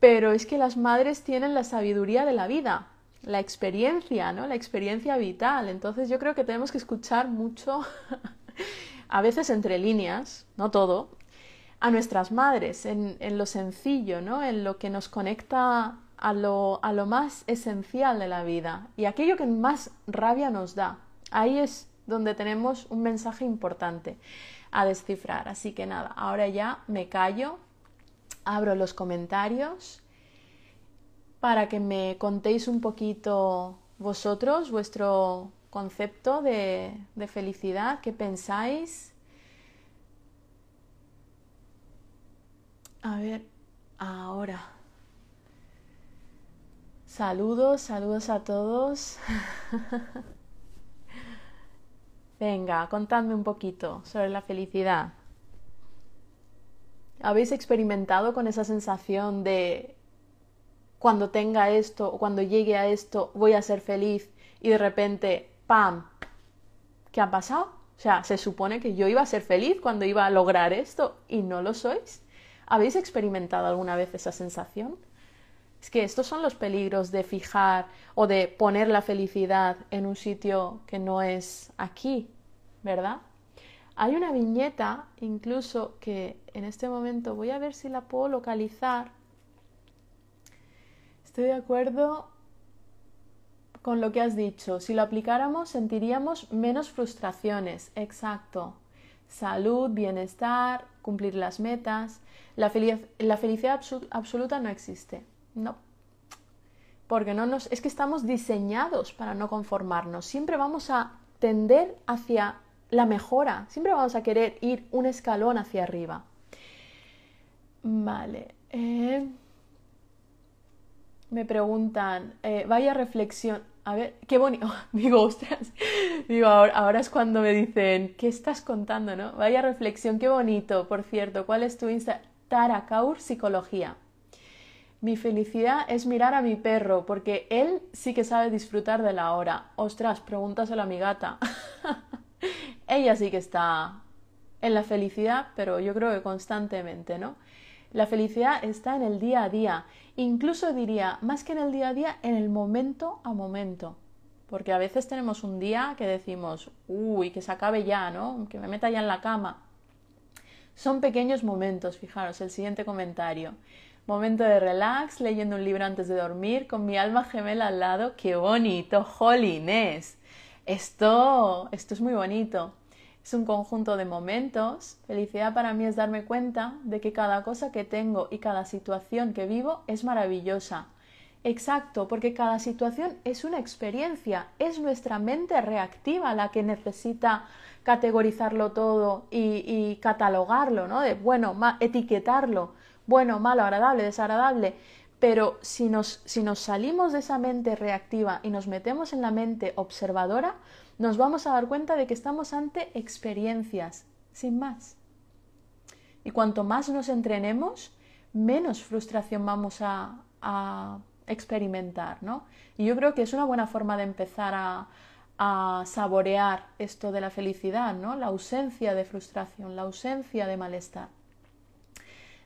pero es que las madres tienen la sabiduría de la vida, la experiencia, ¿no? La experiencia vital. Entonces yo creo que tenemos que escuchar mucho, a veces entre líneas, no todo, a nuestras madres, en, en lo sencillo, ¿no? En lo que nos conecta a lo, a lo más esencial de la vida y aquello que más rabia nos da. Ahí es donde tenemos un mensaje importante a descifrar. Así que nada, ahora ya me callo, abro los comentarios para que me contéis un poquito vosotros vuestro concepto de, de felicidad, qué pensáis. A ver, ahora. Saludos, saludos a todos. Venga, contadme un poquito sobre la felicidad. ¿Habéis experimentado con esa sensación de cuando tenga esto o cuando llegue a esto voy a ser feliz y de repente, ¡pam! ¿Qué ha pasado? O sea, se supone que yo iba a ser feliz cuando iba a lograr esto y no lo sois. ¿Habéis experimentado alguna vez esa sensación? Es que estos son los peligros de fijar o de poner la felicidad en un sitio que no es aquí, ¿verdad? Hay una viñeta incluso que en este momento voy a ver si la puedo localizar. Estoy de acuerdo con lo que has dicho. Si lo aplicáramos sentiríamos menos frustraciones. Exacto. Salud, bienestar, cumplir las metas. La, felicidad absoluta no existe. No. Porque no nos, es que estamos diseñados para no conformarnos. Siempre vamos a tender hacia la mejora. Siempre vamos a querer ir un escalón hacia arriba. Vale. Eh, me preguntan, eh, vaya reflexión. A ver, qué bonito. Digo, ostras. Digo, ahora, es cuando me dicen, ¿qué estás contando, no? Vaya reflexión, qué bonito. Por cierto, ¿cuál es tu Insta? Tara Kaur Psicología. Mi felicidad es mirar a mi perro, porque él sí que sabe disfrutar de la hora. Ostras, pregúntaselo a mi gata. Ella sí que está en la felicidad, pero yo creo que constantemente, ¿no? La felicidad está en el día a día, incluso diría, más que en el día a día, en el momento a momento. Porque a veces tenemos un día que decimos, uy, que se acabe ya, ¿no? Que me meta ya en la cama. Son pequeños momentos, fijaros, el siguiente comentario. Momento de relax, leyendo un libro antes de dormir, con mi alma gemela al lado. ¡Qué bonito! ¡Jolines! Esto, esto es muy bonito. Es un conjunto de momentos. Felicidad para mí es darme cuenta de que cada cosa que tengo y cada situación que vivo es maravillosa. Exacto, porque cada situación es una experiencia, es nuestra mente reactiva la que necesita categorizarlo todo y, catalogarlo, ¿no? De bueno, etiquetarlo bueno, malo, agradable, desagradable. Pero si nos, si nos salimos de esa mente reactiva y nos metemos en la mente observadora, nos vamos a dar cuenta de que estamos ante experiencias, sin más. Y cuanto más nos entrenemos, menos frustración vamos a, a experimentar, ¿no? Y yo creo que es una buena forma de empezar a, a saborear esto de la felicidad, ¿no? La ausencia de frustración, la ausencia de malestar.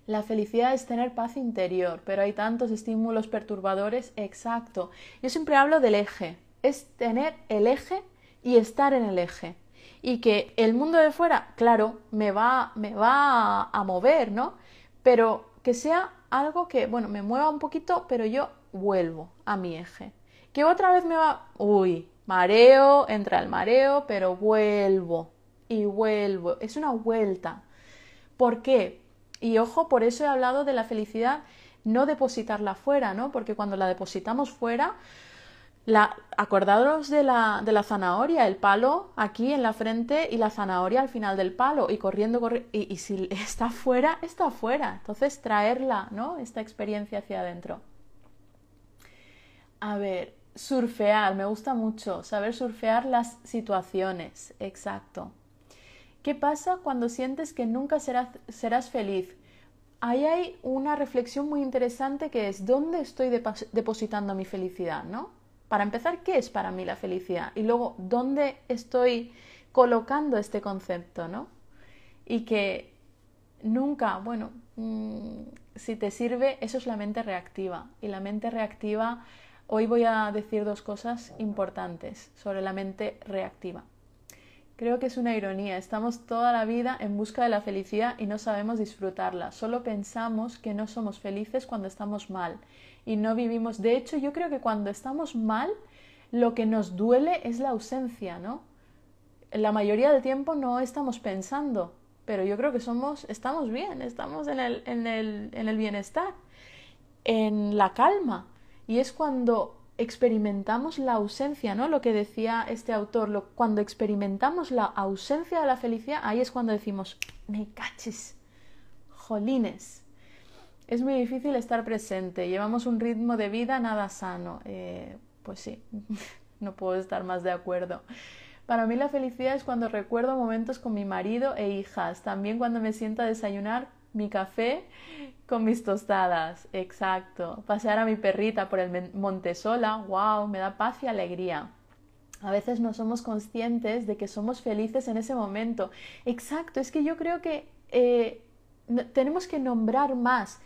La felicidad es tener paz interior, pero hay tantos estímulos perturbadores. Exacto. Yo siempre hablo del eje. Es tener el eje y estar en el eje. Y que el mundo de fuera, claro, me va, me va a mover, ¿no? Pero que sea algo que, bueno, me mueva un poquito, pero yo vuelvo a mi eje. Que otra vez me va, uy, mareo, entra el mareo, pero vuelvo y vuelvo. Es una vuelta. ¿Por qué? Y ojo, por eso he hablado de la felicidad no depositarla fuera, ¿no? Porque cuando la depositamos fuera, la, acordaros de la, de la zanahoria, el palo aquí en la frente y la zanahoria al final del palo y corriendo, y, y, si está fuera, está fuera. Entonces traerla, ¿no? Esta experiencia hacia adentro. A ver, surfear, me gusta mucho, saber surfear las situaciones, exacto. ¿Qué pasa cuando sientes que nunca serás, feliz? Ahí hay una reflexión muy interesante que es ¿dónde estoy depositando mi felicidad? ¿no? Para empezar, ¿qué es para mí la felicidad? Y luego, ¿dónde estoy colocando este concepto? ¿no? Y que nunca, bueno, mmm, si te sirve, eso es la mente reactiva. Y la mente reactiva, hoy voy a decir dos cosas importantes sobre la mente reactiva. Creo que es una ironía. Estamos toda la vida en busca de la felicidad y no sabemos disfrutarla. Solo pensamos que no somos felices cuando estamos mal y no vivimos. De hecho, yo creo que cuando estamos mal, lo que nos duele es la ausencia, ¿no? La mayoría del tiempo no estamos pensando, pero yo creo que somos, estamos bien, estamos en el, en el, en el bienestar, en la calma. Y es cuando experimentamos la ausencia, ¿no? Lo que decía este autor, cuando experimentamos la ausencia de la felicidad, ahí es cuando decimos, me caches, jolines. Es muy difícil estar presente, llevamos un ritmo de vida nada sano. Eh, pues sí, no puedo estar más de acuerdo. Para mí la felicidad es cuando recuerdo momentos con mi marido e hijas, también cuando me siento a desayunar mi café con mis tostadas, exacto. Pasear a mi perrita por el monte sola, wow, me da paz y alegría. A veces no somos conscientes de que somos felices en ese momento. Exacto, es que yo creo que eh, tenemos que nombrar más.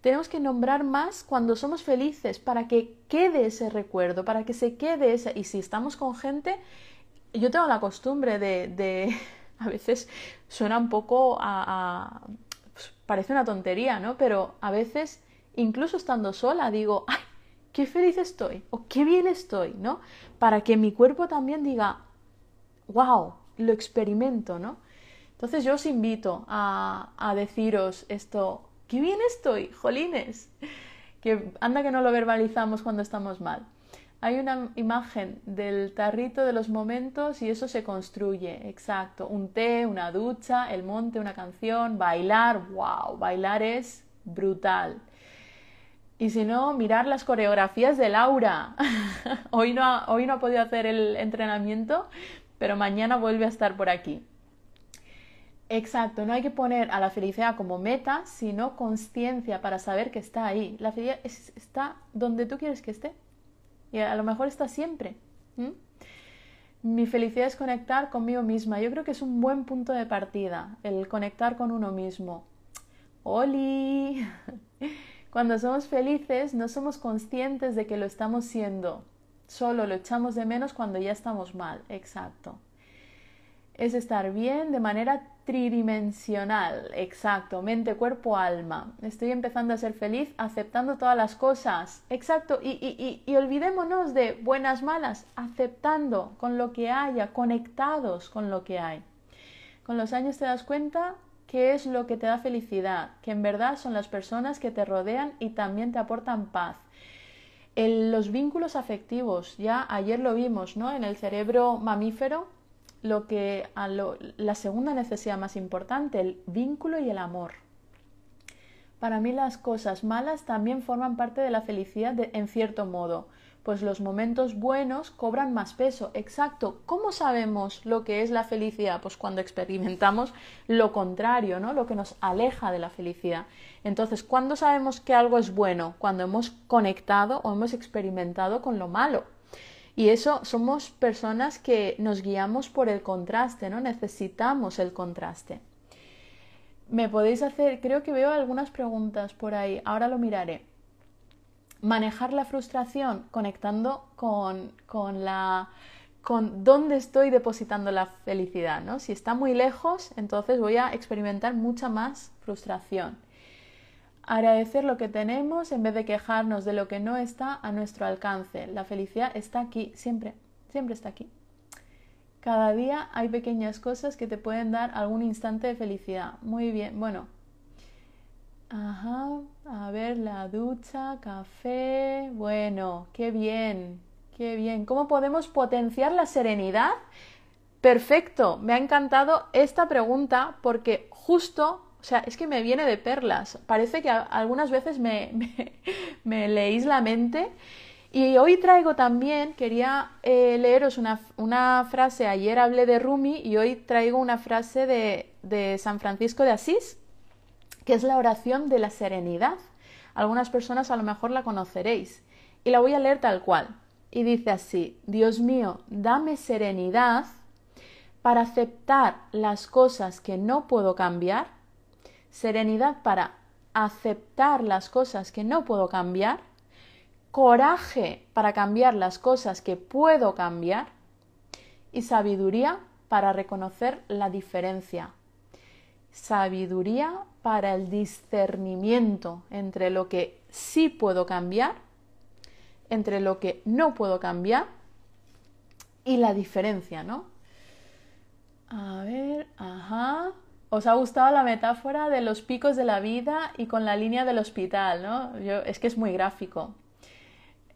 Tenemos que nombrar más cuando somos felices para que quede ese recuerdo, para que se quede ese... Y si estamos con gente, yo tengo la costumbre de... a veces suena un poco a parece una tontería, ¿no? Pero a veces, incluso estando sola, digo, ¡ay, qué feliz estoy! o qué bien estoy, ¿no? Para que mi cuerpo también diga, wow, lo experimento, ¿no? Entonces yo os invito a, a deciros esto, qué bien estoy, jolines, que anda que no lo verbalizamos cuando estamos mal. Hay una imagen del tarrito de los momentos y eso se construye, exacto. Un té, una ducha, el monte, una canción, bailar, wow, bailar es brutal. Y si no, mirar las coreografías de Laura. hoy, no ha, hoy no ha podido hacer el entrenamiento, pero mañana vuelve a estar por aquí. Exacto, no hay que poner a la felicidad como meta, sino conciencia para saber que está ahí. La felicidad está donde tú quieres que esté. Y a lo mejor está siempre. Mi felicidad es conectar conmigo misma. Yo creo que es un buen punto de partida, el conectar con uno mismo. ¡Oli! Cuando somos felices no somos conscientes de que lo estamos siendo. Solo lo echamos de menos cuando ya estamos mal. Exacto. Es estar bien de manera tridimensional, exacto, mente, cuerpo, alma. Estoy empezando a ser feliz aceptando todas las cosas, exacto, y, olvidémonos de buenas, malas, aceptando con lo que haya, conectados con lo que hay. Con los años te das cuenta qué es lo que te da felicidad, que en verdad son las personas que te rodean y también te aportan paz. los vínculos afectivos, ya ayer lo vimos, ¿no? En el cerebro mamífero lo que a la segunda necesidad más importante, el vínculo y el amor. Para mí las cosas malas también forman parte de la felicidad en cierto modo, pues los momentos buenos cobran más peso. Exacto. ¿Cómo sabemos lo que es la felicidad? Pues cuando experimentamos lo contrario, ¿no? Lo que nos aleja de la felicidad. Entonces, ¿cuándo sabemos que algo es bueno? Cuando hemos conectado o hemos experimentado con lo malo. Y eso somos personas que nos guiamos por el contraste, ¿no? Necesitamos el contraste. Me podéis hacer, creo que veo algunas preguntas por ahí, ahora lo miraré. Manejar la frustración conectando con, con la con dónde estoy depositando la felicidad, ¿no? Si está muy lejos, entonces voy a experimentar mucha más frustración. Agradecer lo que tenemos en vez de quejarnos de lo que no está a nuestro alcance. La felicidad está aquí, siempre, siempre está aquí. Cada día hay pequeñas cosas que te pueden dar algún instante de felicidad. Muy bien, bueno. Ajá, a ver, la ducha, café. Bueno, qué bien, qué bien. ¿Cómo podemos potenciar la serenidad? Perfecto, me ha encantado esta pregunta porque justo o sea, es que me viene de perlas. Parece que algunas veces me, me, leéis la mente. Y hoy traigo también, quería eh, leeros una, frase, ayer hablé de Rumi y hoy traigo una frase de, de San Francisco de Asís, que es la oración de la serenidad. Algunas personas a lo mejor la conoceréis. Y la voy a leer tal cual. Y dice así, Dios mío, dame serenidad para aceptar las cosas que no puedo cambiar serenidad para aceptar las cosas que no puedo cambiar, coraje para cambiar las cosas que puedo cambiar y sabiduría para reconocer la diferencia. Sabiduría para el discernimiento entre lo que sí puedo cambiar, entre lo que no puedo cambiar y la diferencia, ¿no? A ver, ajá. ¿Os ha gustado la metáfora de los picos de la vida y con la línea del hospital? ¿no? Yo, es que es muy gráfico.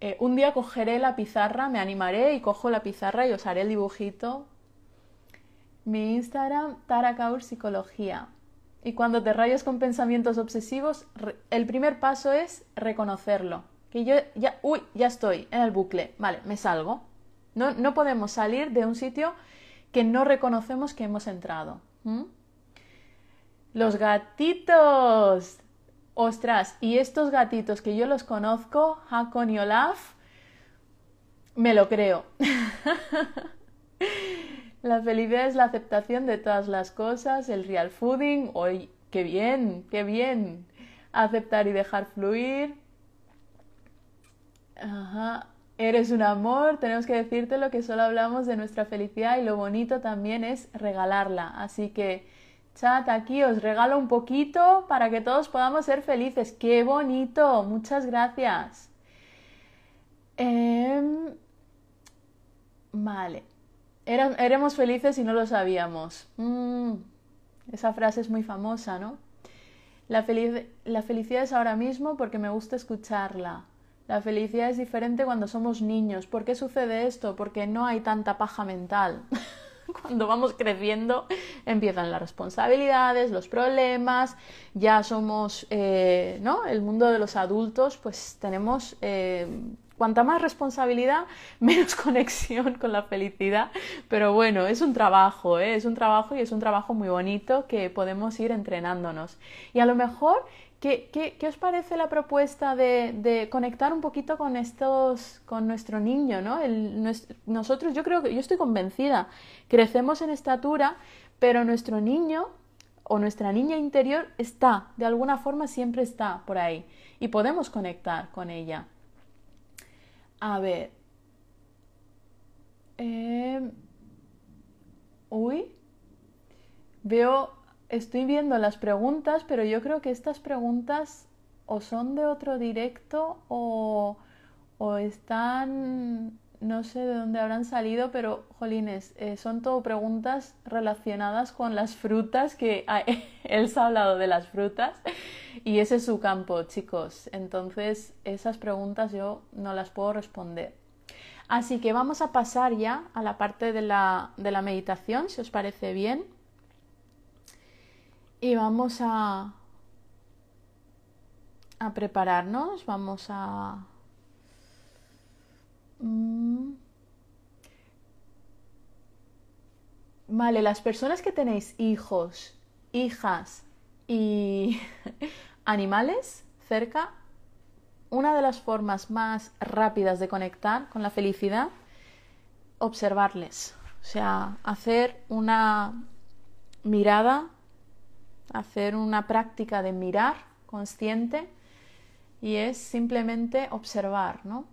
Eh, un día cogeré la pizarra, me animaré y cojo la pizarra y os haré el dibujito. Mi Instagram, Tarakaur Psicología. Y cuando te rayas con pensamientos obsesivos, el primer paso es reconocerlo. Que yo ya, uy, ya estoy en el bucle. Vale, me salgo. No, no podemos salir de un sitio que no reconocemos que hemos entrado. Los gatitos. Ostras, y estos gatitos que yo los conozco, Hakon y Olaf, me lo creo. la felicidad es la aceptación de todas las cosas, el real fooding, hoy, qué bien, qué bien. Aceptar y dejar fluir. Ajá. Eres un amor, tenemos que decirte lo que solo hablamos de nuestra felicidad y lo bonito también es regalarla. Así que, aquí os regalo un poquito para que todos podamos ser felices. ¡Qué bonito! Muchas gracias. Em, vale. éramos felices y no lo sabíamos. Mm, esa frase es muy famosa, ¿no? La felicidad es ahora mismo porque me gusta escucharla. La felicidad es diferente cuando somos niños. ¿Por qué sucede esto? Porque no hay tanta paja mental. cuando vamos creciendo empiezan las responsabilidades, los problemas, ya somos, eh, ¿no? El mundo de los adultos, pues tenemos... Eh, cuanta más responsabilidad, menos conexión con la felicidad. Pero bueno, es un trabajo, ¿eh? es un trabajo y es un trabajo muy bonito que podemos ir entrenándonos. Y a lo mejor ¿Qué, os parece la propuesta de, conectar un poquito con estos, con nuestro niño, ¿no? nosotros, yo creo que, yo estoy convencida, crecemos en estatura, pero nuestro niño o nuestra niña interior está, de alguna forma siempre está por ahí y podemos conectar con ella. A ver. Em, uy. Veo estoy viendo las preguntas, pero yo creo que estas preguntas o son de otro directo o, están, no sé de dónde habrán salido, pero jolines, eh, son todo preguntas relacionadas con las frutas, que él ha hablado de las frutas y ese es su campo, chicos. Entonces, esas preguntas yo no las puedo responder. Así que vamos a pasar ya a la parte de la, de la meditación, si os parece bien y vamos a, a prepararnos, vamos a... Mm, vale, las personas que tenéis hijos, hijas y animales cerca, una de las formas más rápidas de conectar con la felicidad, observarles. O sea, hacer una mirada hacer una práctica de mirar consciente y es simplemente observar, ¿no?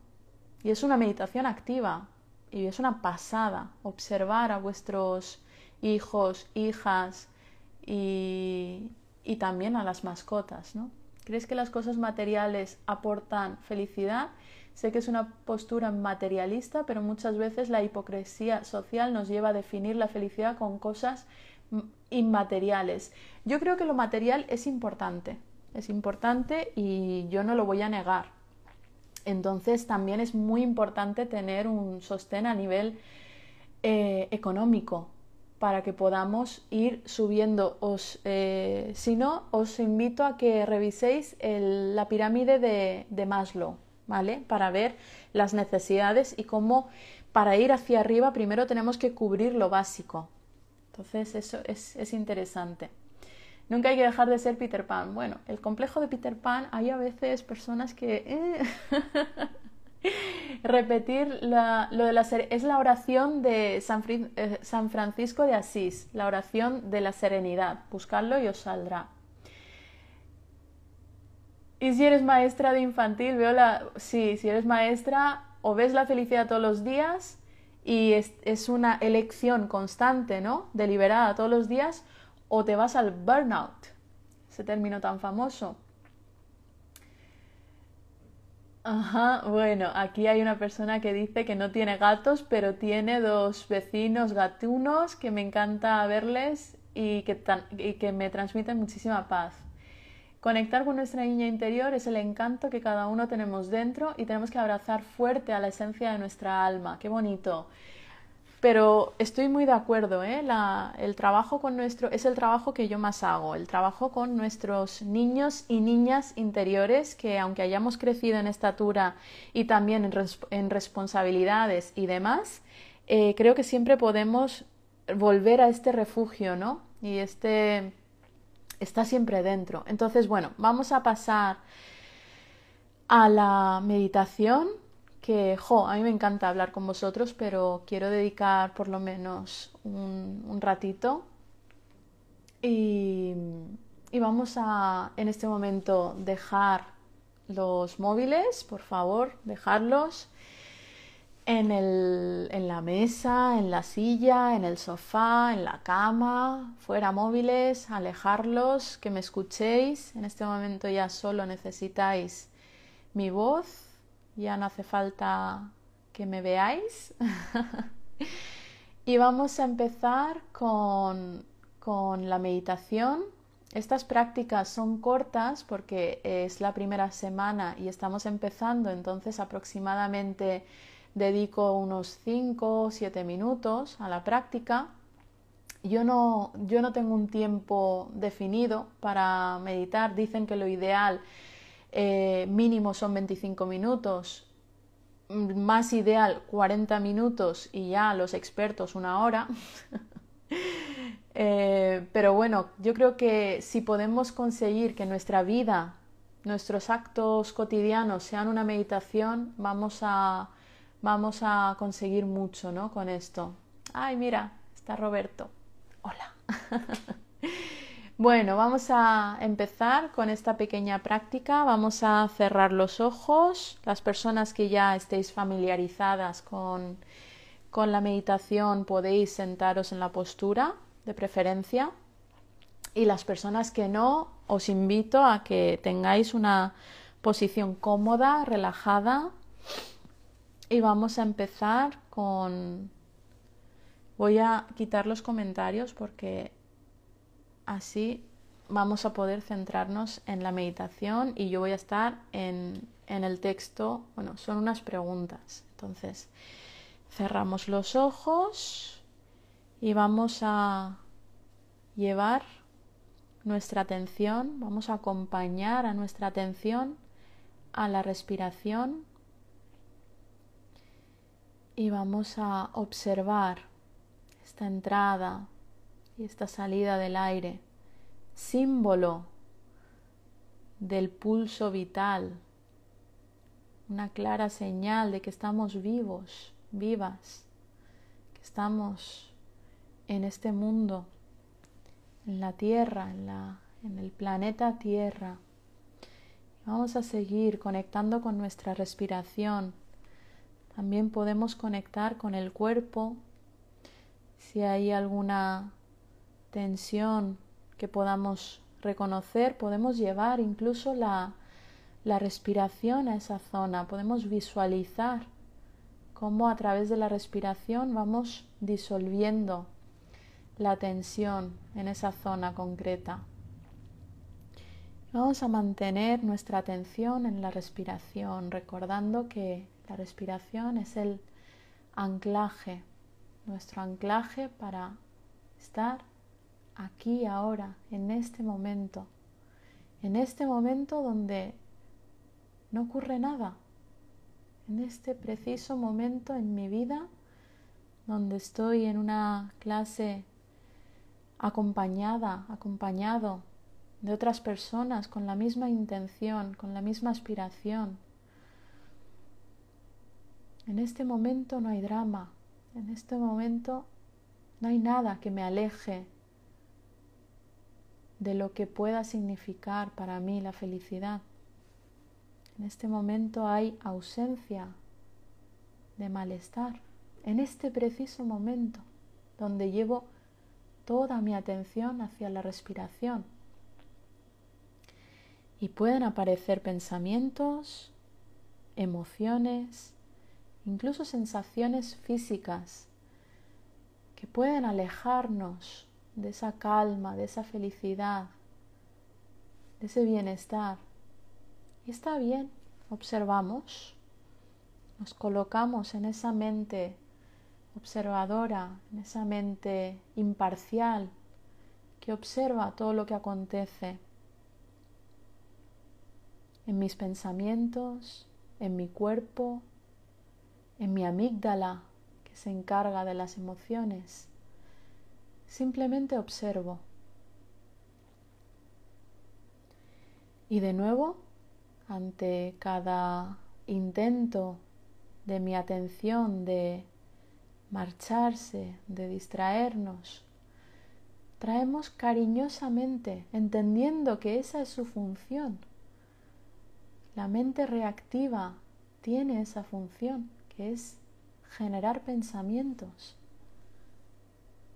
Y es una meditación activa y es una pasada observar a vuestros hijos, hijas y, y también a las mascotas, ¿no? ¿Crees que las cosas materiales aportan felicidad? Sé que es una postura materialista, pero muchas veces la hipocresía social nos lleva a definir la felicidad con cosas inmateriales. Yo creo que lo material es importante, es importante y yo no lo voy a negar. Entonces también es muy importante tener un sostén a nivel eh, económico para que podamos ir subiendo. Os, eh, si no, os invito a que reviséis la pirámide de, de Maslow, ¿vale? Para ver las necesidades y cómo para ir hacia arriba primero tenemos que cubrir lo básico, entonces eso es, interesante. Nunca hay que dejar de ser Peter Pan. Bueno, el complejo de Peter Pan, hay a veces personas que... Eh, repetir lo de la es la oración de San, eh, San, Francisco de Asís, la oración de la serenidad. Buscadlo y os saldrá. Y si eres maestra de infantil, veo la... Sí, si eres maestra o ves la felicidad todos los días y es, una elección constante, ¿no? Deliberada todos los días, o te vas al burnout, ese término tan famoso. Ajá, bueno, aquí hay una persona que dice que no tiene gatos, pero tiene dos vecinos gatunos que me encanta verles y que, y que me transmiten muchísima paz. Conectar con nuestra niña interior es el encanto que cada uno tenemos dentro y tenemos que abrazar fuerte a la esencia de nuestra alma. Qué bonito. Pero estoy muy de acuerdo, ¿eh? el trabajo con nuestro es el trabajo que yo más hago, el trabajo con nuestros niños y niñas interiores que aunque hayamos crecido en estatura y también en, responsabilidades y demás, eh, creo que siempre podemos volver a este refugio, ¿no? Y este está siempre dentro. Entonces, bueno, vamos a pasar a la meditación, que, jo, a mí me encanta hablar con vosotros, pero quiero dedicar por lo menos un, ratito. Y, y vamos a, en este momento, dejar los móviles, por favor, dejarlos en, el, en la mesa, en la silla, en el sofá, en la cama, fuera móviles, alejarlos, que me escuchéis. En este momento ya solo necesitáis mi voz, ya no hace falta que me veáis. y vamos a empezar con, con la meditación. Estas prácticas son cortas porque es la primera semana y estamos empezando, entonces aproximadamente dedico unos 5 o 7 minutos a la práctica. Yo no, yo no tengo un tiempo definido para meditar. Dicen que lo ideal eh, mínimo son 25 minutos, más ideal 40 minutos y ya los expertos una hora. Eh, pero bueno, yo creo que si podemos conseguir que nuestra vida, nuestros actos cotidianos sean una meditación, vamos a, vamos a conseguir mucho, ¿no? Con esto. Ay, mira, está Roberto. Hola. bueno, vamos a empezar con esta pequeña práctica. Vamos a cerrar los ojos. Las personas que ya estéis familiarizadas con, con la meditación podéis sentaros en la postura de preferencia. Y las personas que no, os invito a que tengáis una posición cómoda, relajada, y vamos a empezar con... Voy a quitar los comentarios porque así vamos a poder centrarnos en la meditación y yo voy a estar en, en el texto. Bueno, son unas preguntas. Entonces, cerramos los ojos y vamos a llevar nuestra atención, vamos a acompañar a nuestra atención a la respiración y vamos a observar esta entrada y esta salida del aire, símbolo del pulso vital, una clara señal de que estamos vivos, vivas, que estamos en este mundo, en la Tierra, en, la, en el planeta Tierra. Vamos a seguir conectando con nuestra respiración también podemos conectar con el cuerpo si hay alguna tensión que podamos reconocer, podemos llevar incluso la, la respiración a esa zona, podemos visualizar cómo a través de la respiración vamos disolviendo la tensión en esa zona concreta. Vamos a mantener nuestra atención en la respiración, recordando que la respiración es el anclaje, nuestro anclaje para estar aquí ahora, en este momento, en este momento donde no ocurre nada, en este preciso momento en mi vida donde estoy en una clase acompañada, acompañado de otras personas con la misma intención, con la misma aspiración, en este momento no hay drama, en este momento no hay nada que me aleje de lo que pueda significar para mí la felicidad. En este momento hay ausencia de malestar. En este preciso momento donde llevo toda mi atención hacia la respiración. Y pueden aparecer pensamientos, emociones, incluso sensaciones físicas que pueden alejarnos de esa calma, de esa felicidad, de ese bienestar. Y está bien, observamos, nos colocamos en esa mente observadora, en esa mente imparcial que observa todo lo que acontece en mis pensamientos, en mi cuerpo, en mi amígdala que se encarga de las emociones. Simplemente observo. Y de nuevo, ante cada intento de mi atención de marcharse, de distraernos, traemos cariñosamente, entendiendo que esa es su función. La mente reactiva tiene esa función, que es generar pensamientos,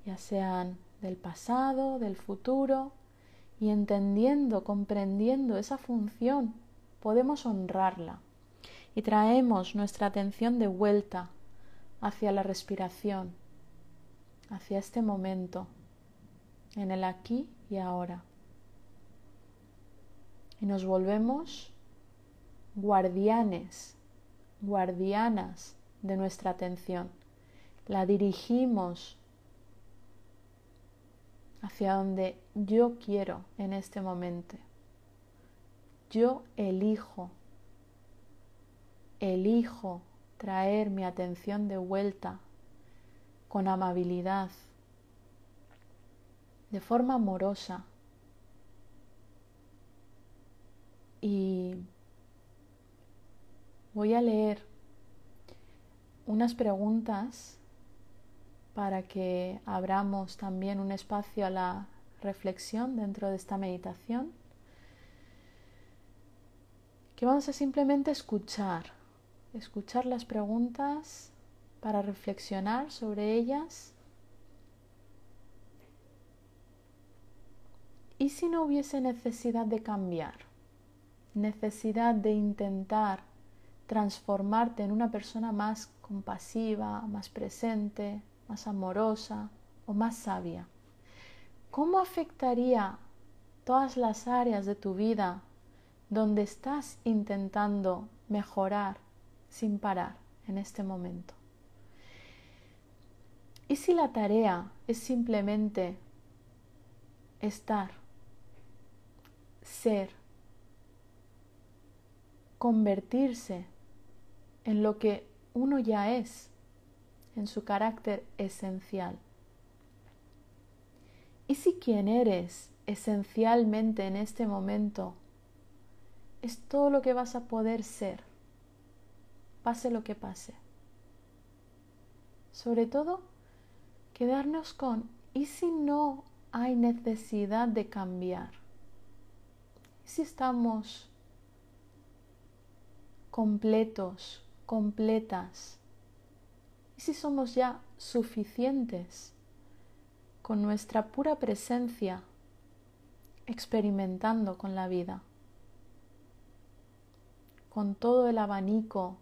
ya sean del pasado, del futuro, y entendiendo, comprendiendo esa función, podemos honrarla y traemos nuestra atención de vuelta hacia la respiración, hacia este momento, en el aquí y ahora. Y nos volvemos guardianes, guardianas de nuestra atención. La dirigimos hacia donde yo quiero en este momento. Yo elijo, elijo traer mi atención de vuelta con amabilidad, de forma amorosa. Y voy a leer unas preguntas para que abramos también un espacio a la reflexión dentro de esta meditación, que vamos a simplemente escuchar, escuchar las preguntas para reflexionar sobre ellas. ¿Y si no hubiese necesidad de cambiar? Necesidad de intentar transformarte en una persona más compasiva, más presente, más amorosa o más sabia? ¿Cómo afectaría todas las áreas de tu vida donde estás intentando mejorar sin parar en este momento? ¿Y si la tarea es simplemente estar, ser, convertirse en lo que uno ya es? en su carácter esencial. ¿Y si quien eres esencialmente en este momento es todo lo que vas a poder ser, pase lo que pase? Sobre todo, quedarnos con, ¿y si no hay necesidad de cambiar? ¿Y si estamos completos, completas? si somos ya suficientes con nuestra pura presencia experimentando con la vida, con todo el abanico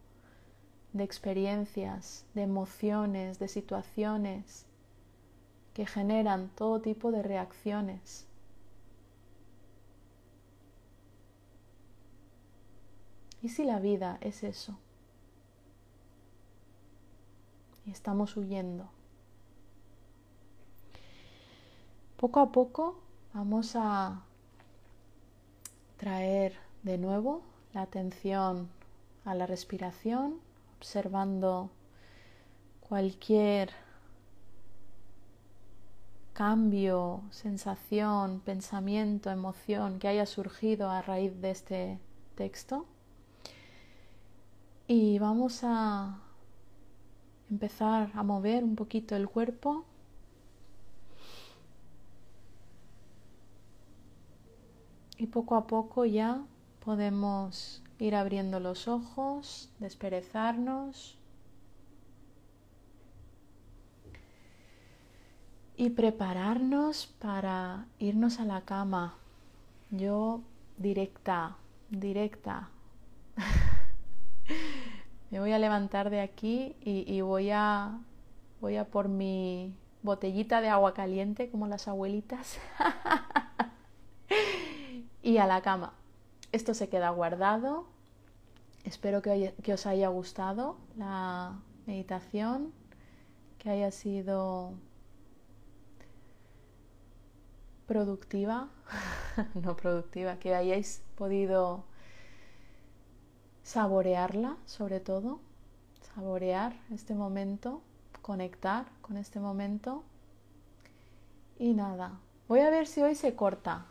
de experiencias, de emociones, de situaciones que generan todo tipo de reacciones. ¿Y si la vida es eso? Estamos huyendo. Poco a poco vamos a traer de nuevo la atención a la respiración, observando cualquier cambio, sensación, pensamiento, emoción que haya surgido a raíz de este texto. Y vamos a empezar a mover un poquito el cuerpo. Y poco a poco ya podemos ir abriendo los ojos, desperezarnos y prepararnos para irnos a la cama. Yo directa, directa. me voy a levantar de aquí y, voy, a, voy a por mi botellita de agua caliente como las abuelitas y a la cama. Esto se queda guardado. Espero que, que os haya gustado la meditación, que haya sido productiva, no productiva, que hayáis podido saborearla sobre todo, saborear este momento, conectar con este momento. Y nada, voy a ver si hoy se corta.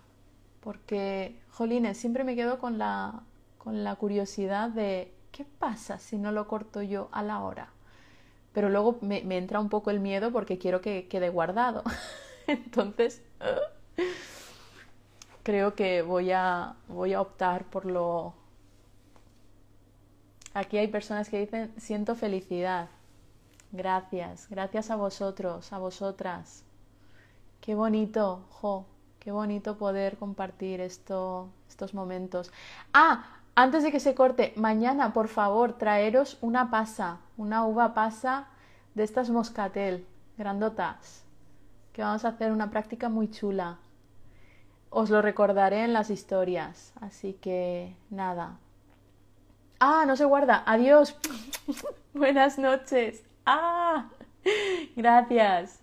porque, jolines, siempre me quedo con la, con la curiosidad de qué pasa si no lo corto yo a la hora. Pero luego me, me entra un poco el miedo porque quiero que quede guardado. Entonces, creo que voy a, voy a optar por lo... Aquí hay personas que dicen, siento felicidad. Gracias, gracias a vosotros, a vosotras. Qué bonito, jo, qué bonito poder compartir esto, estos momentos. Ah, antes de que se corte, mañana, por favor, traeros una pasa, una uva pasa de estas moscatel, grandotas, que vamos a hacer una práctica muy chula. Os lo recordaré en las historias, así que nada. Ah, no se guarda. Adiós. Buenas noches. Ah, gracias.